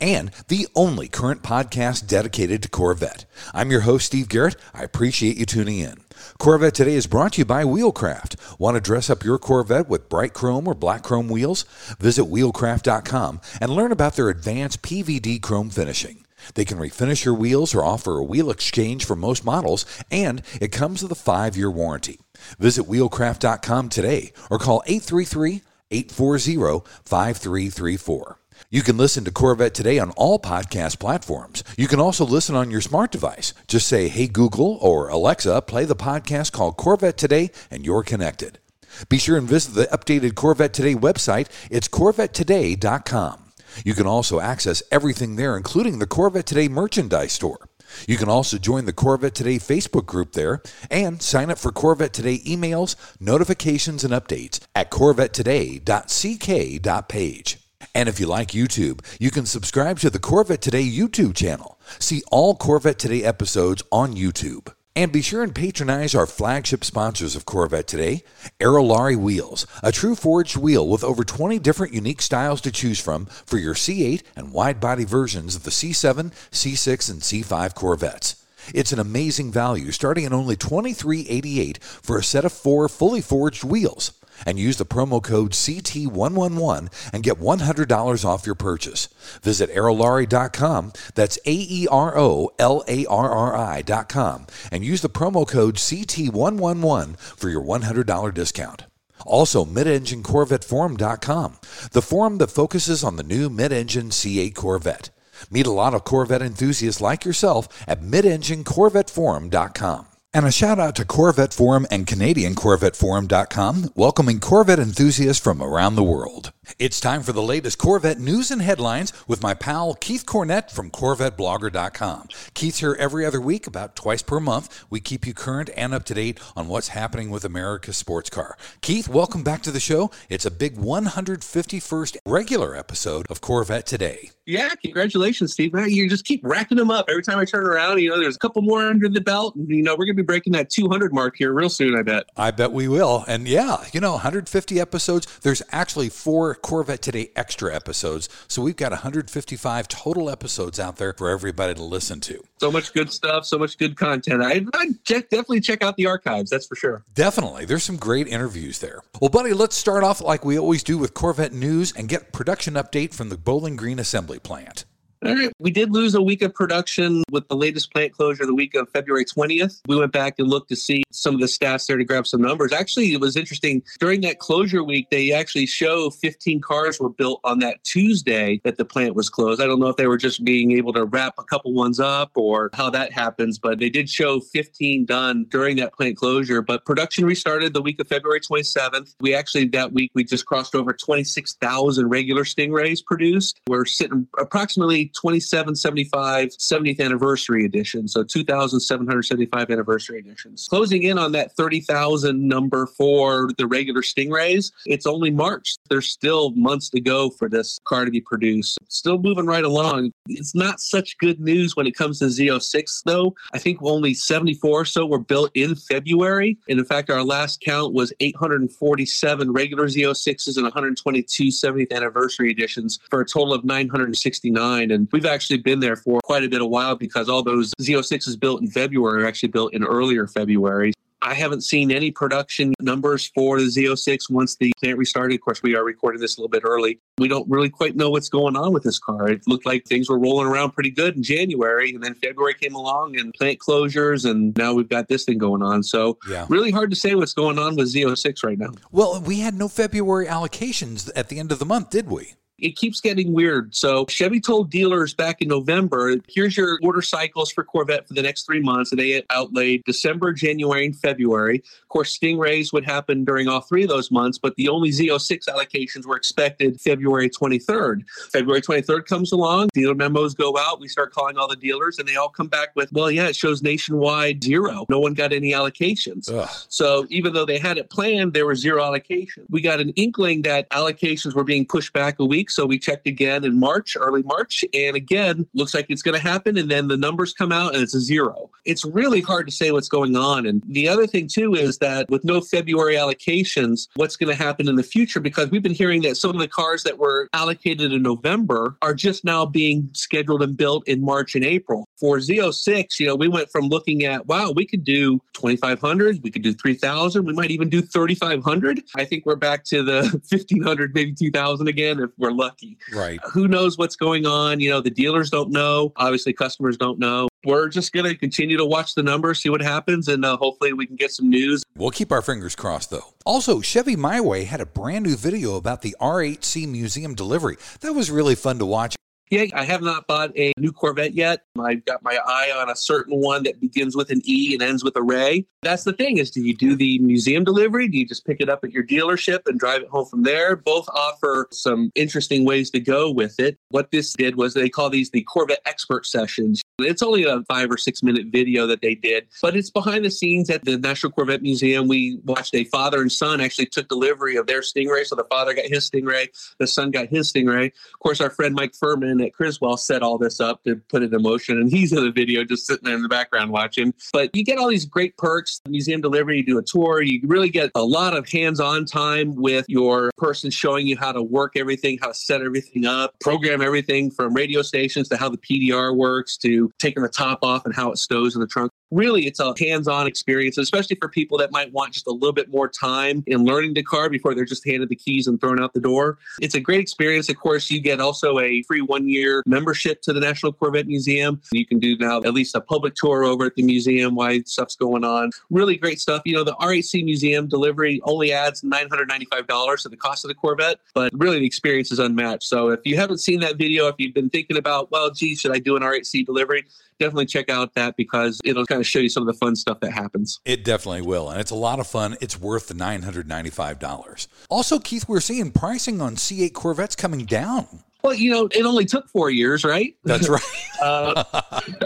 and the only current podcast dedicated to Corvette. I'm your host, Steve Garrett. I appreciate you tuning in. Corvette Today is brought to you by Wheelcraft. Want to dress up your Corvette with bright chrome or black chrome wheels? Visit wheelcraft.com and learn about their advanced PVD chrome finishing. They can refinish your wheels or offer a wheel exchange for most models, and it comes with a five year warranty. Visit wheelcraft.com today or call 833 840 5334. You can listen to Corvette Today on all podcast platforms. You can also listen on your smart device. Just say, Hey Google or Alexa, play the podcast called Corvette Today, and you're connected. Be sure and visit the updated Corvette Today website. It's corvettetoday.com. You can also access everything there, including the Corvette Today merchandise store. You can also join the Corvette Today Facebook group there and sign up for Corvette Today emails, notifications, and updates at corvettetoday.ck.page. And if you like YouTube, you can subscribe to the Corvette Today YouTube channel. See all Corvette Today episodes on YouTube. And be sure and patronize our flagship sponsors of Corvette today, Aerolarri Wheels, a true forged wheel with over 20 different unique styles to choose from for your C8 and wide body versions of the C7, C6, and C5 Corvettes. It's an amazing value starting at only $23.88 for a set of four fully forged wheels and use the promo code CT111 and get $100 off your purchase. Visit aerolarri.com, that's A E R O L A R R I.com, and use the promo code CT111 for your $100 discount. Also, midenginecorvetteforum.com, the forum that focuses on the new mid engine C8 Corvette. Meet a lot of Corvette enthusiasts like yourself at midenginecorvetteforum.com. And a shout out to Corvette Forum and CanadianCorvetteForum.com, welcoming Corvette enthusiasts from around the world. It's time for the latest Corvette news and headlines with my pal Keith Cornett from CorvetteBlogger.com. Keith's here every other week, about twice per month. We keep you current and up to date on what's happening with America's sports car. Keith, welcome back to the show. It's a big 151st regular episode of Corvette Today. Yeah, congratulations, Steve. You just keep racking them up. Every time I turn around, you know, there's a couple more under the belt. And, you know, we're going to be breaking that 200 mark here real soon, I bet. I bet we will. And yeah, you know, 150 episodes. There's actually four Corvette Today extra episodes. So we've got 155 total episodes out there for everybody to listen to. So much good stuff, so much good content. I, I check, definitely check out the archives, that's for sure. Definitely. There's some great interviews there. Well, buddy, let's start off like we always do with Corvette news and get production update from the Bowling Green Assembly Plant. All right. We did lose a week of production with the latest plant closure the week of February 20th. We went back and looked to see some of the stats there to grab some numbers. Actually, it was interesting. During that closure week, they actually show 15 cars were built on that Tuesday that the plant was closed. I don't know if they were just being able to wrap a couple ones up or how that happens, but they did show 15 done during that plant closure. But production restarted the week of February 27th. We actually, that week, we just crossed over 26,000 regular Stingrays produced. We're sitting approximately 2775 70th anniversary edition. So 2,775 anniversary editions. Closing in on that 30,000 number for the regular Stingrays. It's only March. There's still months to go for this car to be produced. Still moving right along. It's not such good news when it comes to Z06, though. I think only 74 or so were built in February. And in fact, our last count was 847 regular Z06s and 122 70th anniversary editions for a total of 969. And we've actually been there for quite a bit of while because all those Z06s built in February are actually built in earlier February. I haven't seen any production numbers for the Z06 once the plant restarted. Of course, we are recording this a little bit early. We don't really quite know what's going on with this car. It looked like things were rolling around pretty good in January, and then February came along and plant closures, and now we've got this thing going on. So, yeah. really hard to say what's going on with Z06 right now. Well, we had no February allocations at the end of the month, did we? It keeps getting weird. So Chevy told dealers back in November, here's your order cycles for Corvette for the next three months. And they outlaid December, January, and February. Of course, Stingrays would happen during all three of those months, but the only Z06 allocations were expected February 23rd. February 23rd comes along, dealer memos go out. We start calling all the dealers, and they all come back with, well, yeah, it shows nationwide zero. No one got any allocations. Ugh. So even though they had it planned, there were zero allocations. We got an inkling that allocations were being pushed back a week. So we checked again in March, early March, and again, looks like it's going to happen. And then the numbers come out and it's a zero. It's really hard to say what's going on. And the other thing, too, is that with no February allocations, what's going to happen in the future? Because we've been hearing that some of the cars that were allocated in November are just now being scheduled and built in March and April. For Z06, you know, we went from looking at, wow, we could do 2,500, we could do 3,000, we might even do 3,500. I think we're back to the 1,500, maybe 2,000 again if we're lucky. Right. Who knows what's going on? You know, the dealers don't know. Obviously, customers don't know. We're just going to continue to watch the numbers, see what happens, and uh, hopefully we can get some news. We'll keep our fingers crossed, though. Also, Chevy My Way had a brand new video about the R8C museum delivery. That was really fun to watch. Yeah, I have not bought a new Corvette yet. I've got my eye on a certain one that begins with an E and ends with a Ray. That's the thing is do you do the museum delivery? Do you just pick it up at your dealership and drive it home from there? Both offer some interesting ways to go with it. What this did was they call these the Corvette expert sessions. It's only a five or six minute video that they did, but it's behind the scenes at the National Corvette Museum. We watched a father and son actually took delivery of their Stingray. So the father got his Stingray, the son got his Stingray. Of course, our friend Mike Furman at Criswell set all this up to put it in motion, and he's in the video just sitting there in the background watching. But you get all these great perks museum delivery, you do a tour, you really get a lot of hands on time with your person showing you how to work everything, how to set everything up, program everything from radio stations to how the PDR works to taking the top off and how it stows in the trunk really it's a hands-on experience especially for people that might want just a little bit more time in learning the car before they're just handed the keys and thrown out the door. It's a great experience. Of course you get also a free one year membership to the national corvette museum. You can do now at least a public tour over at the museum while stuff's going on. Really great stuff. You know the R8C museum delivery only adds $995 to the cost of the corvette but really the experience is unmatched. So if you haven't seen that video if you've been thinking about well gee should i do an R8C delivery definitely check out that because it'll kind show you some of the fun stuff that happens. It definitely will. And it's a lot of fun. It's worth the $995. Also, Keith, we're seeing pricing on C8 Corvettes coming down. Well, you know, it only took four years, right? That's right. uh,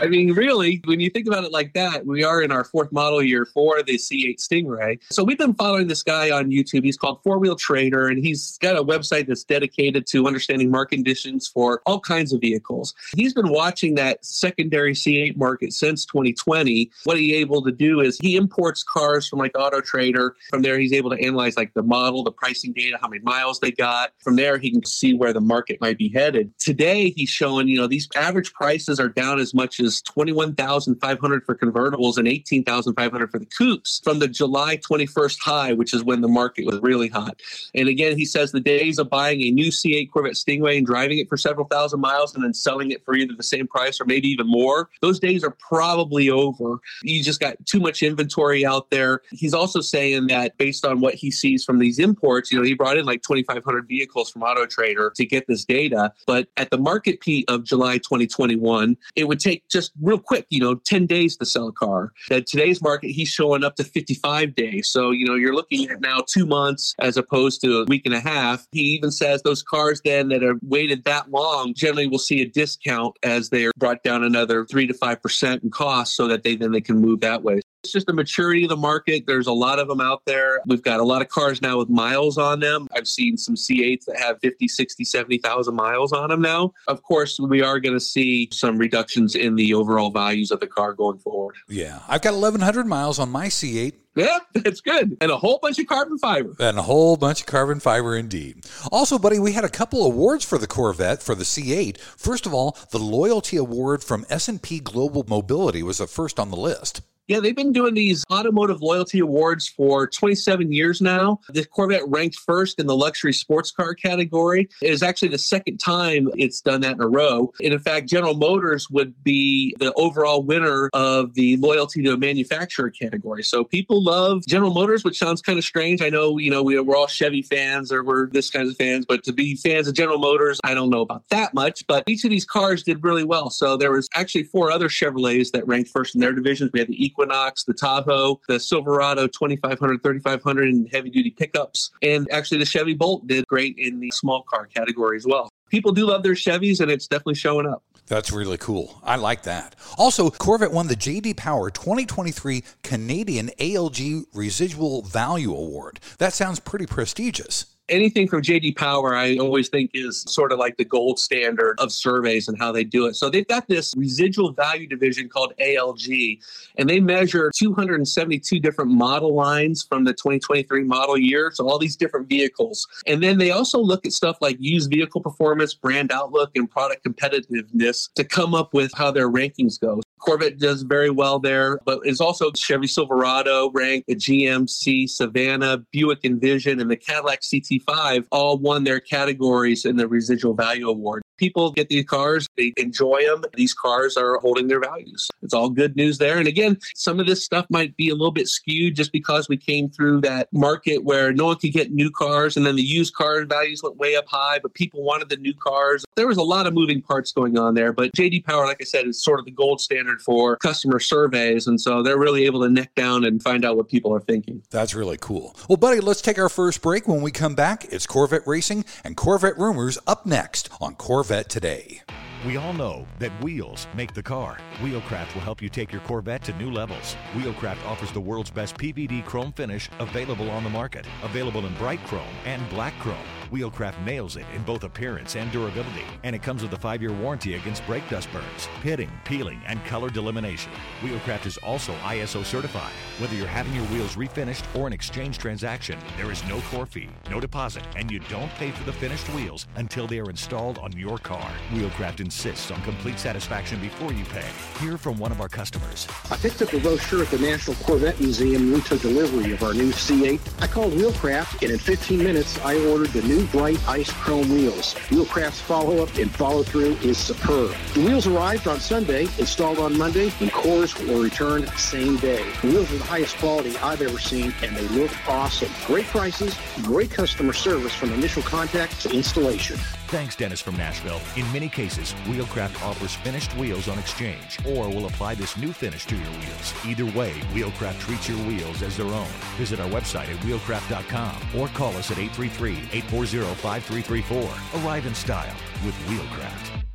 I mean, really, when you think about it like that, we are in our fourth model year for the C8 Stingray. So we've been following this guy on YouTube. He's called Four Wheel Trader, and he's got a website that's dedicated to understanding market conditions for all kinds of vehicles. He's been watching that secondary C8 market since 2020. What he's able to do is he imports cars from like Auto Trader. From there, he's able to analyze like the model, the pricing data, how many miles they got. From there, he can see where the market might be headed. Today, he's showing, you know, these average prices are down as much as 21,500 for convertibles and 18,500 for the coupes from the July 21st high, which is when the market was really hot. And again, he says the days of buying a new C8 Corvette Stingray and driving it for several thousand miles and then selling it for either the same price or maybe even more, those days are probably over. You just got too much inventory out there. He's also saying that based on what he sees from these imports, you know, he brought in like 2,500 vehicles from Auto Trader to get this data data. But at the market peak of July 2021, it would take just real quick, you know, 10 days to sell a car. At today's market, he's showing up to 55 days. So, you know, you're looking at now two months as opposed to a week and a half. He even says those cars then that are waited that long generally will see a discount as they're brought down another three to five percent in cost so that they then they can move that way. It's just the maturity of the market. There's a lot of them out there. We've got a lot of cars now with miles on them. I've seen some C8s that have 50, 60, 70,000 miles on them now. Of course, we are going to see some reductions in the overall values of the car going forward. Yeah. I've got 1,100 miles on my C8. Yeah, that's good. And a whole bunch of carbon fiber. And a whole bunch of carbon fiber indeed. Also, buddy, we had a couple awards for the Corvette for the C8. First of all, the Loyalty Award from S&P Global Mobility was the first on the list. Yeah, they've been doing these automotive loyalty awards for 27 years now. The Corvette ranked first in the luxury sports car category. It is actually the second time it's done that in a row. And in fact, General Motors would be the overall winner of the loyalty to a manufacturer category. So people love General Motors, which sounds kind of strange. I know, you know, we, we're all Chevy fans or we're this kind of fans, but to be fans of General Motors, I don't know about that much. But each of these cars did really well. So there was actually four other Chevrolets that ranked first in their divisions. We had the Equinox, the Tahoe, the Silverado 2500, 3500, and heavy duty pickups. And actually, the Chevy Bolt did great in the small car category as well. People do love their Chevys, and it's definitely showing up. That's really cool. I like that. Also, Corvette won the JD Power 2023 Canadian ALG Residual Value Award. That sounds pretty prestigious anything from JD Power, I always think is sort of like the gold standard of surveys and how they do it. So they've got this residual value division called ALG, and they measure 272 different model lines from the 2023 model year. So all these different vehicles. And then they also look at stuff like used vehicle performance, brand outlook, and product competitiveness to come up with how their rankings go. Corvette does very well there, but it's also Chevy Silverado ranked, the GMC Savana, Buick Envision, and the Cadillac CT5 all won their categories in the residual value award people get these cars, they enjoy them. These cars are holding their values. It's all good news there. And again, some of this stuff might be a little bit skewed just because we came through that market where no one could get new cars and then the used car values went way up high, but people wanted the new cars. There was a lot of moving parts going on there. But JD Power, like I said, is sort of the gold standard for customer surveys. And so they're really able to neck down and find out what people are thinking. That's really cool. Well, buddy, let's take our first break. When we come back, it's Corvette Racing and Corvette Rumors up next on Corvette. Corvette today. We all know that wheels make the car. Wheelcraft will help you take your Corvette to new levels. Wheelcraft offers the world's best PVD chrome finish available on the market. Available in bright chrome and black chrome. Wheelcraft nails it in both appearance and durability, and it comes with a five year warranty against brake dust burns, pitting, peeling, and color delamination. Wheelcraft is also ISO certified. Whether you're having your wheels refinished or an exchange transaction, there is no core fee, no deposit, and you don't pay for the finished wheels until they are installed on your car. Wheelcraft insists on complete satisfaction before you pay. Hear from one of our customers. I picked up a brochure at the National Corvette Museum and we took delivery of our new C8. I called Wheelcraft, and in 15 minutes, I ordered the new bright ice chrome wheels. Wheelcraft's follow-up and follow-through is superb. The wheels arrived on Sunday, installed on Monday, and cores were returned same day. The wheels are the highest quality I've ever seen, and they look awesome. Great prices, great customer service from initial contact to installation. Thanks, Dennis from Nashville. In many cases, Wheelcraft offers finished wheels on exchange or will apply this new finish to your wheels. Either way, Wheelcraft treats your wheels as their own. Visit our website at wheelcraft.com or call us at 833 840 5334. Arrive in style with Wheelcraft.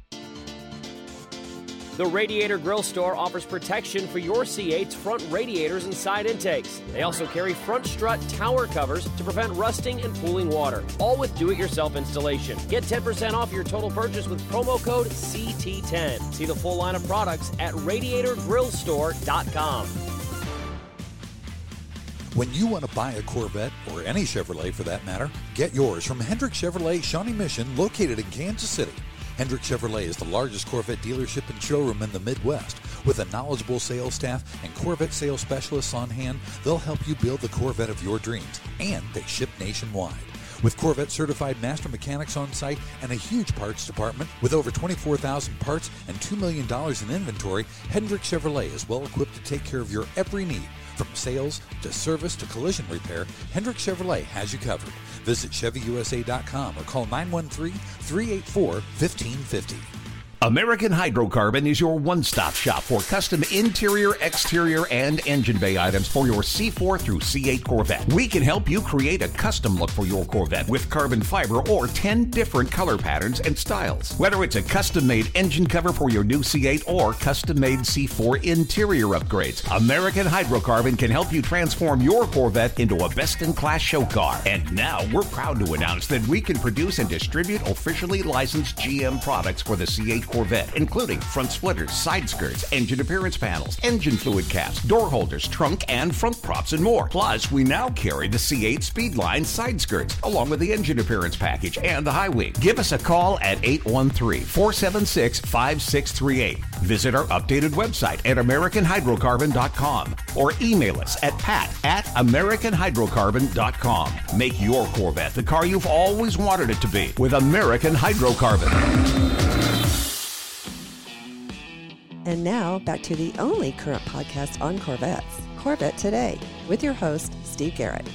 The Radiator Grill Store offers protection for your C8's front radiators and side intakes. They also carry front strut tower covers to prevent rusting and pooling water, all with do it yourself installation. Get 10% off your total purchase with promo code CT10. See the full line of products at radiatorgrillstore.com. When you want to buy a Corvette, or any Chevrolet for that matter, get yours from Hendrick Chevrolet Shawnee Mission, located in Kansas City. Hendrick Chevrolet is the largest Corvette dealership and showroom in the Midwest. With a knowledgeable sales staff and Corvette sales specialists on hand, they'll help you build the Corvette of your dreams, and they ship nationwide. With Corvette certified master mechanics on site and a huge parts department with over 24,000 parts and $2 million in inventory, Hendrick Chevrolet is well equipped to take care of your every need. From sales to service to collision repair, Hendrick Chevrolet has you covered. Visit ChevyUSA.com or call 913 384 1550. American Hydrocarbon is your one stop shop for custom interior, exterior, and engine bay items for your C4 through C8 Corvette. We can help you create a custom look for your Corvette with carbon fiber or 10 different color patterns and styles. Whether it's a custom made engine cover for your new C8 or custom made C4 interior upgrades, American Hydrocarbon can help you transform your Corvette into a best in class show car. And now we're proud to announce that we can produce and distribute officially licensed GM products for the C8 Corvette, including front splitters, side skirts, engine appearance panels, engine fluid caps, door holders, trunk and front props, and more. Plus, we now carry the C8 Speedline side skirts, along with the engine appearance package and the high wing. Give us a call at 813 476 5638. Visit our updated website at AmericanHydrocarbon.com or email us at pat at AmericanHydrocarbon.com. Make your Corvette the car you've always wanted it to be with American Hydrocarbon. And now back to the only current podcast on Corvettes, Corvette Today, with your host, Steve Garrett.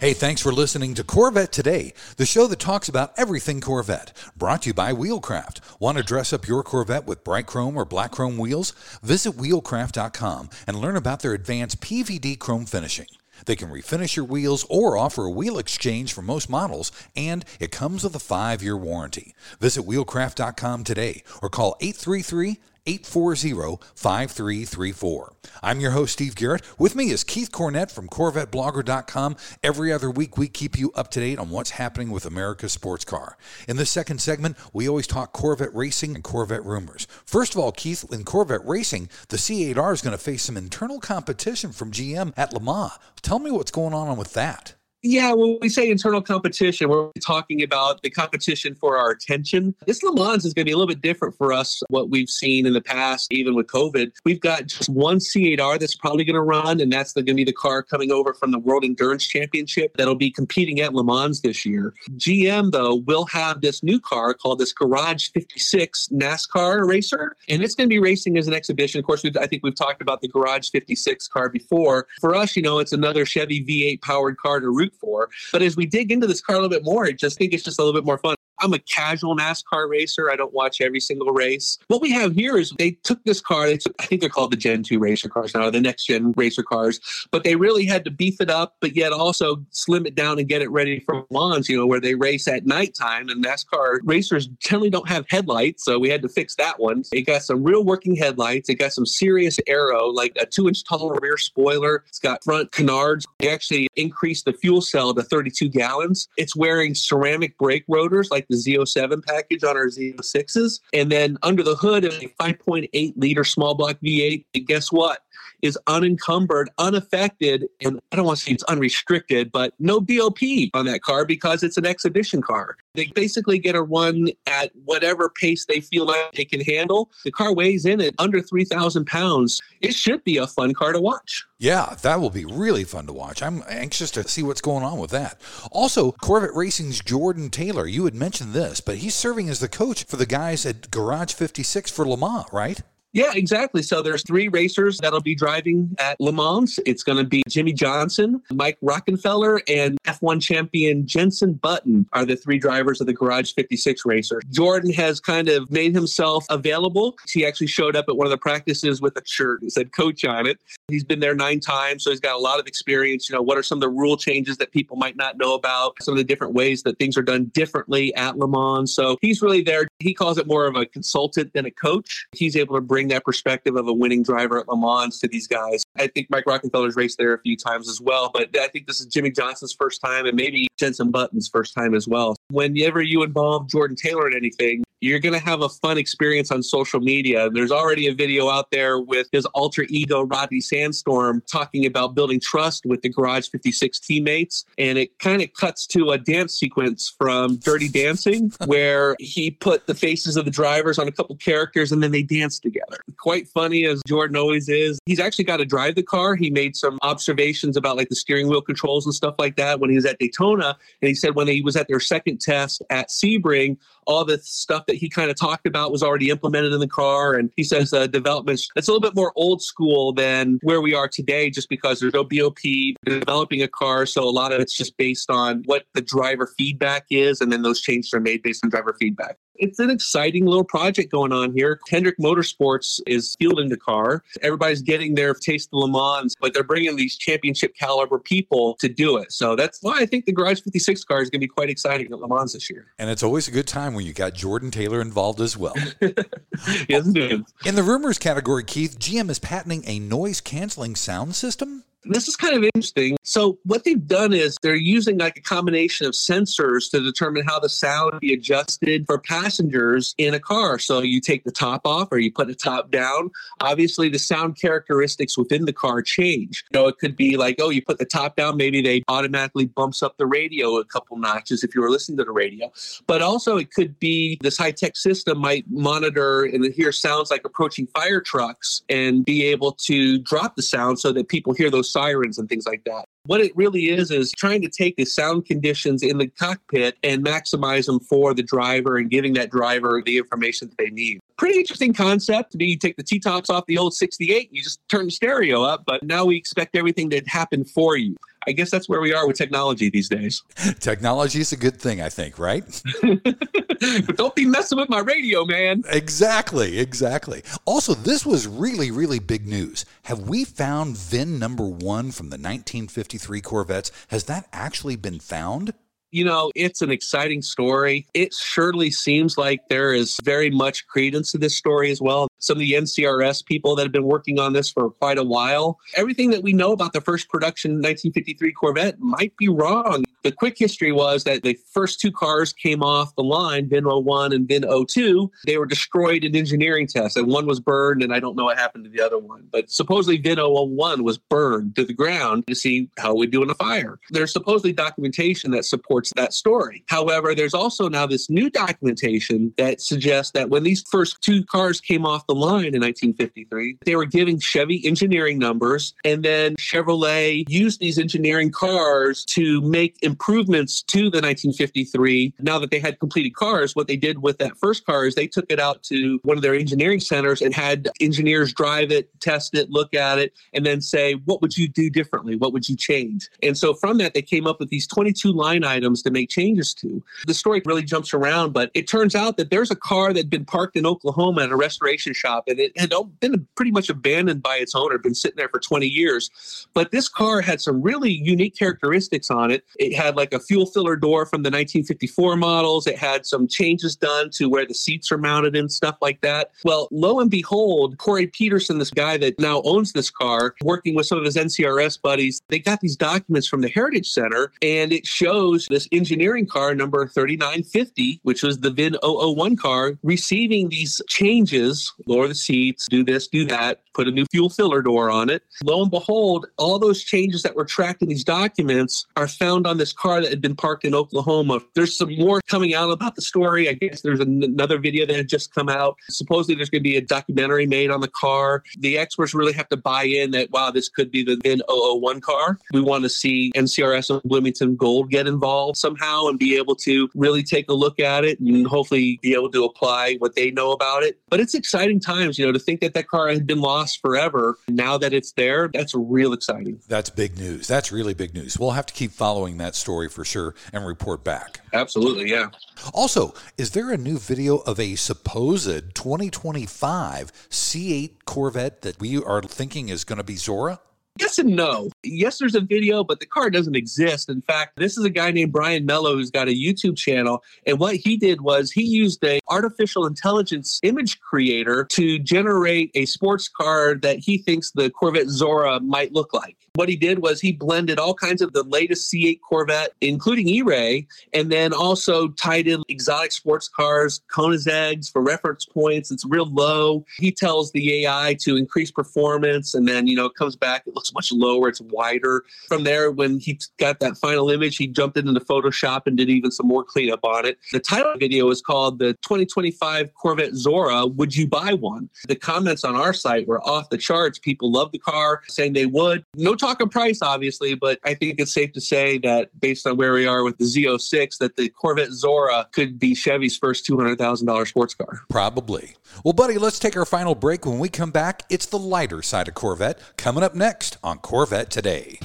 Hey, thanks for listening to Corvette Today, the show that talks about everything Corvette. Brought to you by Wheelcraft. Want to dress up your Corvette with bright chrome or black chrome wheels? Visit wheelcraft.com and learn about their advanced PVD chrome finishing. They can refinish your wheels or offer a wheel exchange for most models, and it comes with a five year warranty. Visit wheelcraft.com today or call 833 840 5334. I'm your host, Steve Garrett. With me is Keith Cornett from CorvetteBlogger.com. Every other week, we keep you up to date on what's happening with America's sports car. In this second segment, we always talk Corvette racing and Corvette rumors. First of all, Keith, in Corvette racing, the C8R is going to face some internal competition from GM at Le Mans. Tell me what's going on with that. Yeah, when we say internal competition, we're talking about the competition for our attention. This Le Mans is going to be a little bit different for us, what we've seen in the past, even with COVID. We've got just one C8R that's probably going to run, and that's going to be the car coming over from the World Endurance Championship that'll be competing at Le Mans this year. GM, though, will have this new car called this Garage 56 NASCAR racer, and it's going to be racing as an exhibition. Of course, I think we've talked about the Garage 56 car before. For us, you know, it's another Chevy V8 powered car to root for. But as we dig into this car a little bit more, I just think it's just a little bit more fun. I'm a casual NASCAR racer. I don't watch every single race. What we have here is they took this car. They took, I think they're called the Gen 2 racer cars now, the next gen racer cars, but they really had to beef it up, but yet also slim it down and get it ready for Le Mans, you know, where they race at nighttime. And NASCAR racers generally don't have headlights. So we had to fix that one. It got some real working headlights. It got some serious aero, like a two inch tall rear spoiler. It's got front canards. They actually increased the fuel cell to 32 gallons. It's wearing ceramic brake rotors like the Z07 package on our Z06s. And then under the hood is a 5.8 liter small block V8. And guess what? Is unencumbered, unaffected, and I don't want to say it's unrestricted, but no BOP on that car because it's an exhibition car. They basically get a run at whatever pace they feel like they can handle. The car weighs in at under 3,000 pounds. It should be a fun car to watch. Yeah, that will be really fun to watch. I'm anxious to see what's going on with that. Also, Corvette Racing's Jordan Taylor, you had mentioned this, but he's serving as the coach for the guys at Garage 56 for Le Mans, right? Yeah, exactly. So there's three racers that'll be driving at Le Mans. It's going to be Jimmie Johnson, Mike Rockenfeller, and F1 champion Jenson Button are the three drivers of the Garage 56 racer. Jordan has kind of made himself available. He actually showed up at one of the practices with a shirt that said coach on it. He's been there nine times, so he's got a lot of experience. You know, what are some of the rule changes that people might not know about? Some of the different ways that things are done differently at Le Mans. So he's really there. He calls it more of a consultant than a coach. He's able to bring that perspective of a winning driver at Le Mans to these guys. I think Mike Rockenfeller's raced there a few times as well, but I think this is Jimmie Johnson's first time and maybe Jenson Button's first time as well. Whenever you involve Jordan Taylor in anything, you're going to have a fun experience on social media. There's already a video out there with his alter ego, Rodney Sandstorm, talking about building trust with the Garage 56 teammates. And it kind of cuts to a dance sequence from Dirty Dancing, where he put the faces of the drivers on a couple characters and then they dance together. Quite funny as Jordan always is. He's actually got to drive the car. He made some observations about like the steering wheel controls and stuff like that when he was at Daytona. And he said when he was at their second test at Sebring, all the stuff that he kind of talked about was already implemented in the car. And he says uh, development, it's a little bit more old school than where we are today, just because there's no BOP developing a car. So a lot of it's just based on what the driver feedback is. And then those changes are made based on driver feedback it's an exciting little project going on here. Hendrick Motorsports is fielding the car. Everybody's getting their taste of Le Mans, but they're bringing these championship caliber people to do it. So that's why I think the Garage 56 car is going to be quite exciting at Le Mans this year. And it's always a good time when you got Jordan Taylor involved as well. yes, it is. In the rumors category, Keith, GM is patenting a noise canceling sound system. This is kind of interesting. So, what they've done is they're using like a combination of sensors to determine how the sound be adjusted for passengers in a car. So, you take the top off or you put the top down. Obviously, the sound characteristics within the car change. You know, it could be like, oh, you put the top down, maybe they automatically bumps up the radio a couple notches if you were listening to the radio. But also, it could be this high tech system might monitor and hear sounds like approaching fire trucks and be able to drop the sound so that people hear those sirens and things like that. What it really is is trying to take the sound conditions in the cockpit and maximize them for the driver and giving that driver the information that they need. Pretty interesting concept. You take the T tops off the old 68, you just turn the stereo up, but now we expect everything to happen for you. I guess that's where we are with technology these days. Technology is a good thing, I think, right? but don't be messing with my radio, man. Exactly, exactly. Also, this was really, really big news. Have we found VIN number one from the 1953 Corvettes? Has that actually been found? You know, it's an exciting story. It surely seems like there is very much credence to this story as well. Some of the NCRS people that have been working on this for quite a while. Everything that we know about the first production 1953 Corvette might be wrong. The quick history was that the first two cars came off the line, VIN 01 and VIN 02. They were destroyed in engineering tests, and one was burned, and I don't know what happened to the other one. But supposedly VIN 01 was burned to the ground to see how we do in a fire. There's supposedly documentation that supports that story. However, there's also now this new documentation that suggests that when these first two cars came off the line in 1953, they were giving Chevy engineering numbers, and then Chevrolet used these engineering cars to make improvements to the 1953. Now that they had completed cars, what they did with that first car is they took it out to one of their engineering centers and had engineers drive it, test it, look at it, and then say, what would you do differently? What would you change? And so from that, they came up with these 22 line items to make changes to. The story really jumps around, but it turns out that there's a car that had been parked in Oklahoma at a restoration shop and it had been pretty much abandoned by its owner, been sitting there for 20 years. But this car had some really unique characteristics on it. It had like a fuel filler door from the 1954 models. It had some changes done to where the seats are mounted and stuff like that. Well, lo and behold, Corey Peterson, this guy that now owns this car, working with some of his NCRS buddies, they got these documents from the Heritage Center and it shows this engineering car number 3950, which was the VIN 001 car, receiving these changes, lower the seats, do this, do that, put a new fuel filler door on it. Lo and behold, all those changes that were tracked in these documents are found on this car that had been parked in Oklahoma. There's some more coming out about the story. I guess there's another video that had just come out. Supposedly there's going to be a documentary made on the car. The experts really have to buy in that, wow, this could be the VIN 001 car. We want to see NCRS and Bloomington Gold get involved somehow and be able to really take a look at it and hopefully be able to apply what they know about it. But it's exciting times, you know, to think that that car had been lost forever. Now that it's there, that's real exciting. That's big news. That's really big news. We'll have to keep following that story for sure and report back. Absolutely, yeah. Also, is there a new video of a supposed 2025 C8 Corvette that we are thinking is going to be Zora? Yes and no. Yes, there's a video, but the car doesn't exist. In fact, this is a guy named Brian Mello who's got a YouTube channel. And what he did was he used a artificial intelligence image creator to generate a sports car that he thinks the Corvette Zora might look like. What he did was he blended all kinds of the latest C8 Corvette, including E-Ray, and then also tied in exotic sports cars, Koenigseggs for reference points. It's real low. He tells the AI to increase performance, and then you know it comes back. It looks much lower. It's wider. From there, when he got that final image, he jumped into Photoshop and did even some more cleanup on it. The title the video is called "The 2025 Corvette Zora. Would you buy one?" The comments on our site were off the charts. People love the car, saying they would. No talking price, obviously, but I think it's safe to say that based on where we are with the Z06, that the Corvette Zora could be Chevy's first $200,000 sports car. Probably. Well, buddy, let's take our final break. When we come back, it's the lighter side of Corvette coming up next on Corvette Today.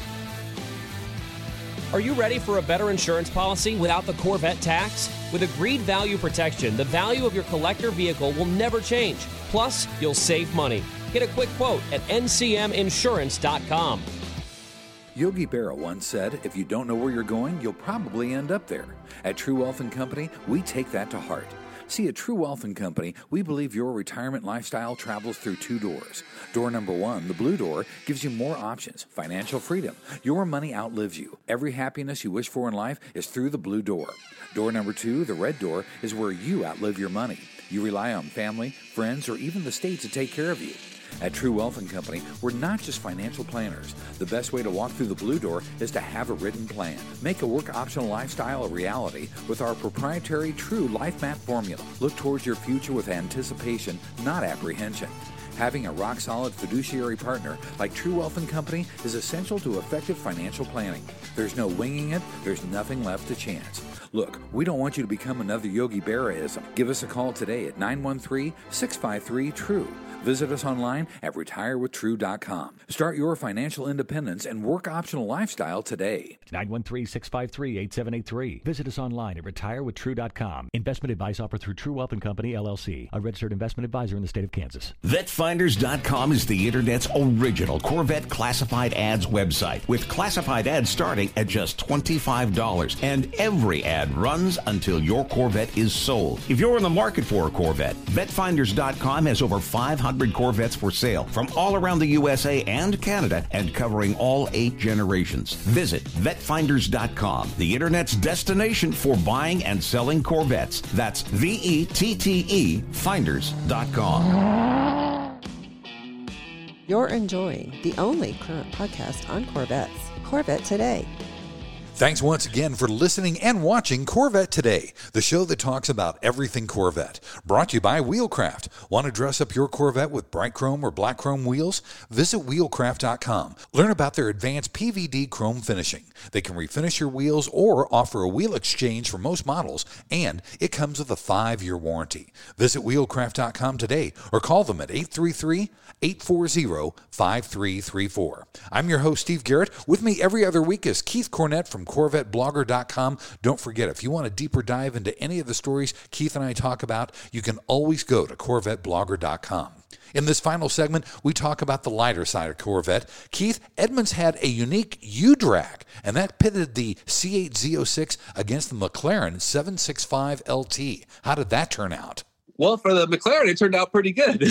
Are you ready for a better insurance policy without the Corvette tax? With agreed value protection, the value of your collector vehicle will never change. Plus, you'll save money. Get a quick quote at ncminsurance.com. Yogi Berra once said, If you don't know where you're going, you'll probably end up there. At True Wealth and Company, we take that to heart. See, at True Wealth and Company, we believe your retirement lifestyle travels through two doors. Door number one, the blue door, gives you more options, financial freedom. Your money outlives you. Every happiness you wish for in life is through the blue door. Door number two, the red door, is where you outlive your money. You rely on family, friends, or even the state to take care of you. At True Wealth and Company, we're not just financial planners. The best way to walk through the blue door is to have a written plan. Make a work optional lifestyle a reality with our proprietary True Life Map formula. Look towards your future with anticipation, not apprehension. Having a rock solid fiduciary partner like True Wealth and Company is essential to effective financial planning. There's no winging it, there's nothing left to chance. Look, we don't want you to become another Yogi Berraism. Give us a call today at 913 653 TRUE. Visit us online at retirewithtrue.com. Start your financial independence and work optional lifestyle today. 913 653 8783. Visit us online at retirewithtrue.com. Investment advice offered through True Wealth and Company, LLC, a registered investment advisor in the state of Kansas. VetteFinders.com is the Internet's original Corvette classified ads website, with classified ads starting at just $25. And every ad runs until your Corvette is sold. If you're in the market for a Corvette, VetteFinders.com has over 500 Corvettes for sale from all around the USA and Canada and covering all eight generations. Visit VetteFinders.com, the Internet's destination for buying and selling Corvettes. That's V E T T E Finders.com. You're enjoying the only current podcast on Corvettes, Corvette Today. Thanks once again for listening and watching Corvette Today, the show that talks about everything Corvette. Brought to you by Wheelcraft. Want to dress up your Corvette with bright chrome or black chrome wheels? Visit wheelcraft.com. Learn about their advanced PVD chrome finishing. They can refinish your wheels or offer a wheel exchange for most models, and it comes with a five year warranty. Visit wheelcraft.com today or call them at 833 840 5334. I'm your host, Steve Garrett. With me every other week is Keith Cornett from CorvetteBlogger.com. Don't forget, if you want a deeper dive into any of the stories Keith and I talk about, you can always go to CorvetteBlogger.com. In this final segment, we talk about the lighter side of Corvette. Keith, Edmunds had a unique U drag, and that pitted the C8 Z06 against the McLaren 765 LT. How did that turn out? Well, for the McLaren, it turned out pretty good.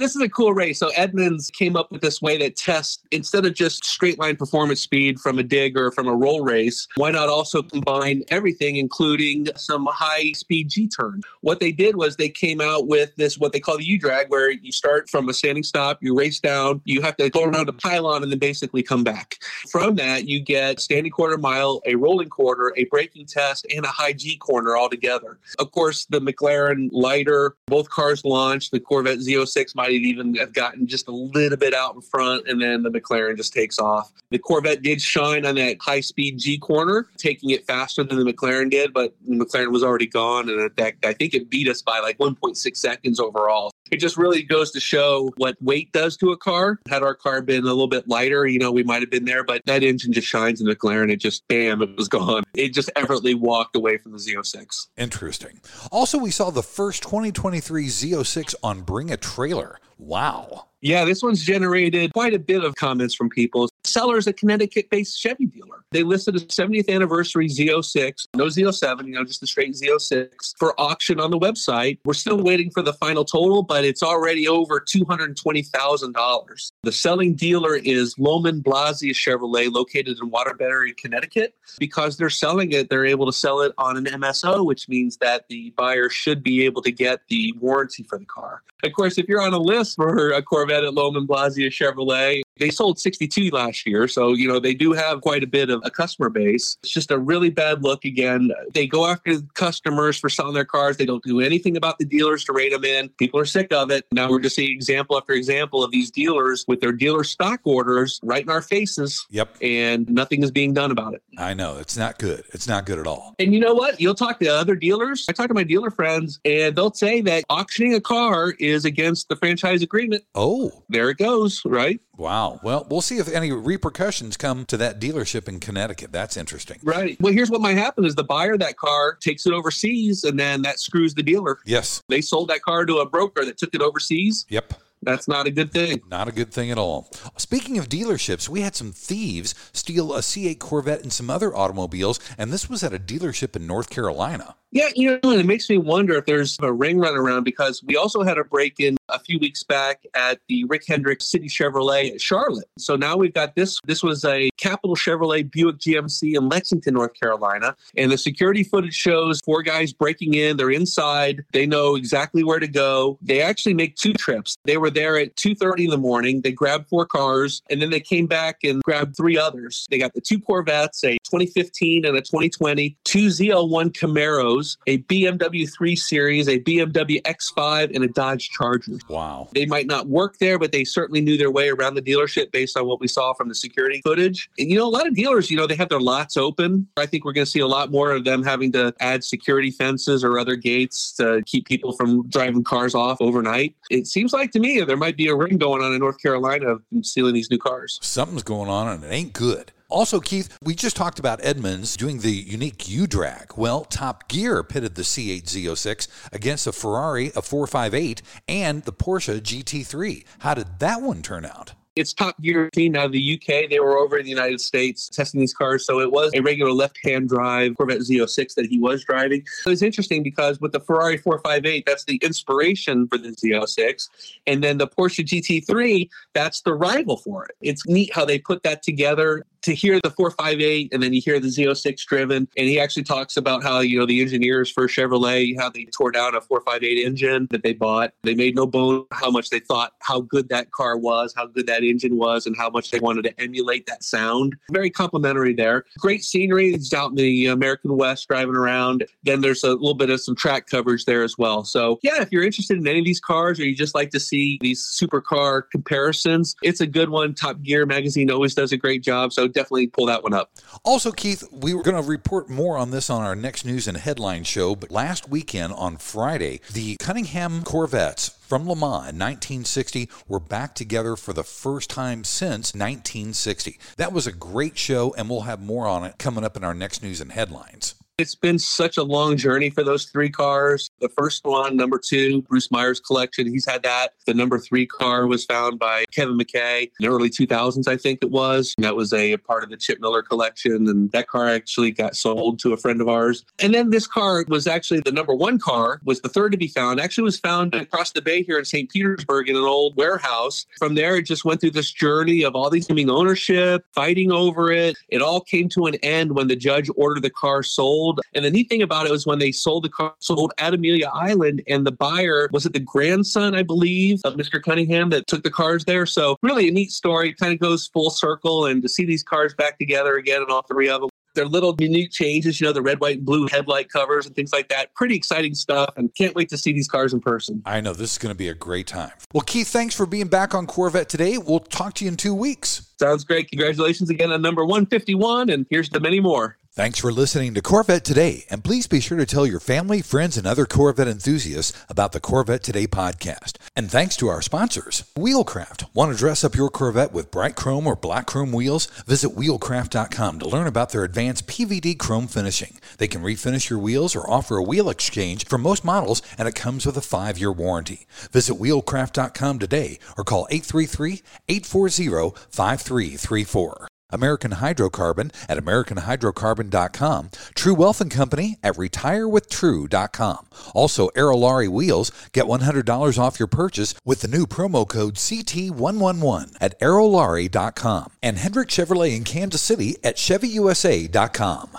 this is a cool race. So Edmunds came up with this way that tests instead of just straight line performance speed from a dig or from a roll race, why not also combine everything, including some high speed G turn? What they did was they came out with this what they call the U drag, where you start from a standing stop, you race down, you have to go around a pylon and then basically come back. From that, you get standing quarter mile, a rolling quarter, a braking test, and a high G corner all together. Of course, the McLaren lighter, both cars launched. The Corvette Z06 might even have gotten just a little bit out in front, and then the McLaren just takes off. The Corvette did shine on that high speed G corner, taking it faster than the McLaren did, but the McLaren was already gone. And in fact, I think it beat us by like 1.6 seconds overall. It just really goes to show what weight does to a car. Had our car been a little bit lighter, you know, we might have been there, but that engine just shines in the McLaren. It just, bam, it was gone. It just effortlessly walked away from the Z06. Interesting. Also, we saw the first 2023 Z06 on Bring a Trailer. Wow. Yeah, this one's generated quite a bit of comments from people. Sellers, a Connecticut based Chevy dealer. They listed a 70th anniversary Z06, no Z07, you know, just a straight Z06 for auction on the website. We're still waiting for the final total, but it's already over $220,000. The selling dealer is Loehmann-Blasius Chevrolet, located in Waterbury, Connecticut. Because they're selling it, they're able to sell it on an MSO, which means that the buyer should be able to get the warranty for the car. Of course, if you're on a list for a Corvette at Loehmann-Blasius Chevrolet, they sold 62 last year. So, you know, they do have quite a bit of a customer base. It's just a really bad look again. They go after customers for selling their cars. They don't do anything about the dealers to rate them in. People are sick of it. Now we're just seeing example after example of these dealers with their dealer stock orders right in our faces. Yep. And nothing is being done about it. I know. It's not good. It's not good at all. And you know what? You'll talk to other dealers. I talk to my dealer friends, and they'll say that auctioning a car is against the franchise agreement. Oh, There it goes, right? Wow. Well, we'll see if any repercussions come to that dealership in Connecticut. That's interesting. Right. Well, here's what might happen is the buyer of that car takes it overseas and then that screws the dealer. Yes. They sold that car to a broker that took it overseas. Yep. That's not a good thing. Not a good thing at all. Speaking of dealerships, we had some thieves steal a C8 Corvette and some other automobiles, and this was at a dealership in North Carolina. Yeah, you know, it makes me wonder if there's a ring run around because we also had a break in a few weeks back at the Rick Hendrick City Chevrolet at Charlotte. So now we've got this. This was a Capital Chevrolet Buick GMC in Lexington, North Carolina. And the security footage shows four guys breaking in. They're inside. They know exactly where to go. They actually make two trips. They were there at 2.30 in the morning. They grabbed four cars and then they came back and grabbed three others. They got the two Corvettes, a 2015 and a 2020, two ZL1 Camaros, a BMW 3 Series, a BMW X5, and a Dodge Charger. Wow. They might not work there, but they certainly knew their way around the dealership based on what we saw from the security footage. And, you know, a lot of dealers, you know, they have their lots open. I think we're going to see a lot more of them having to add security fences or other gates to keep people from driving cars off overnight. It seems like to me there might be a ring going on in North Carolina of stealing these new cars. Something's going on and it ain't good. Also, Keith, we just talked about Edmunds doing the unique U drag. Well, Top Gear pitted the C8 Z06 against a Ferrari, a 458, and the Porsche GT3. How did that one turn out? It's Top Gear team out of the UK. They were over in the United States testing these cars. So it was a regular left hand drive Corvette Z06 that he was driving. It was interesting because with the Ferrari 458, that's the inspiration for the Z06. And then the Porsche GT3, that's the rival for it. It's neat how they put that together to hear the 458 and then you hear the Z06 driven. And he actually talks about how, you know, the engineers for Chevrolet, how they tore down a 458 engine that they bought. They made no bone how much they thought how good that car was, how good that engine was, and how much they wanted to emulate that sound. Very complimentary there. Great scenery. It's out in the American West driving around. Then there's a little bit of some track coverage there as well. So, yeah, if you're interested in any of these cars or you just like to see these supercar comparisons, it's a good one. Top Gear magazine always does a great job. So, definitely pull that one up. Also, Keith, we were going to report more on this on our next news and headline show, but last weekend on Friday, the Cunningham Corvettes from Le Mans in 1960 were back together for the first time since 1960. That was a great show, and we'll have more on it coming up in our next news and headlines. It's been such a long journey for those three cars. The first one, number two, Bruce Myers collection, he's had that. The number three car was found by Kevin Mackay in the early 2000s, I think it was. That was a, a part of the Chip Miller collection. And that car actually got sold to a friend of ours. And then this car was actually the number one car, was the third to be found. Actually was found across the bay here in St. Petersburg in an old warehouse. From there, it just went through this journey of all these giving ownership, fighting over it. It all came to an end when the judge ordered the car sold sold. And the neat thing about it was when they sold the car, sold at Amelia Island, and the buyer was it the grandson, I believe, of Mr. Cunningham that took the cars there. So really a neat story. It kind of goes full circle, and to see these cars back together again and all three of them. They're little unique changes, you know, the red, white, and blue headlight covers and things like that. Pretty exciting stuff, and can't wait to see these cars in person. I know this is going to be a great time. Well, Keith, thanks for being back on Corvette today. We'll talk to you in two weeks. Sounds great. Congratulations again on number 151, and here's to many more. Thanks for listening to Corvette Today, and please be sure to tell your family, friends, and other Corvette enthusiasts about the Corvette Today podcast. And thanks to our sponsors, Wheelcraft. Want to dress up your Corvette with bright chrome or black chrome wheels? Visit wheelcraft.com to learn about their advanced PVD chrome finishing. They can refinish your wheels or offer a wheel exchange for most models, and it comes with a five year warranty. Visit wheelcraft.com today or call 833 840 5334. American Hydrocarbon at AmericanHydrocarbon.com, True Wealth and Company at RetireWithTrue.com. Also, Aerolarri Wheels, get $100 off your purchase with the new promo code CT111 at Aerolarri.com. And Hendrick Chevrolet in Kansas City at ChevyUSA.com.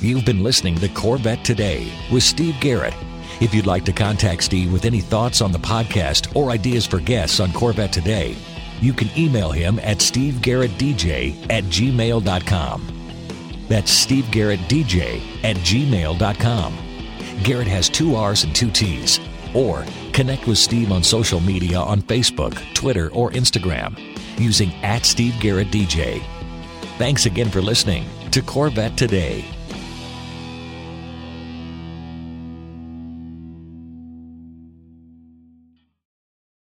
You've been listening to Corvette Today with Steve Garrett. If you'd like to contact Steve with any thoughts on the podcast or ideas for guests on Corvette Today, you can email him at stevegarrettdj at gmail.com. That's stevegarrettdj at gmail.com. Garrett has two R's and two T's. Or connect with Steve on social media on Facebook, Twitter, or Instagram using at Steve Garrett DJ. Thanks again for listening to Corvette Today.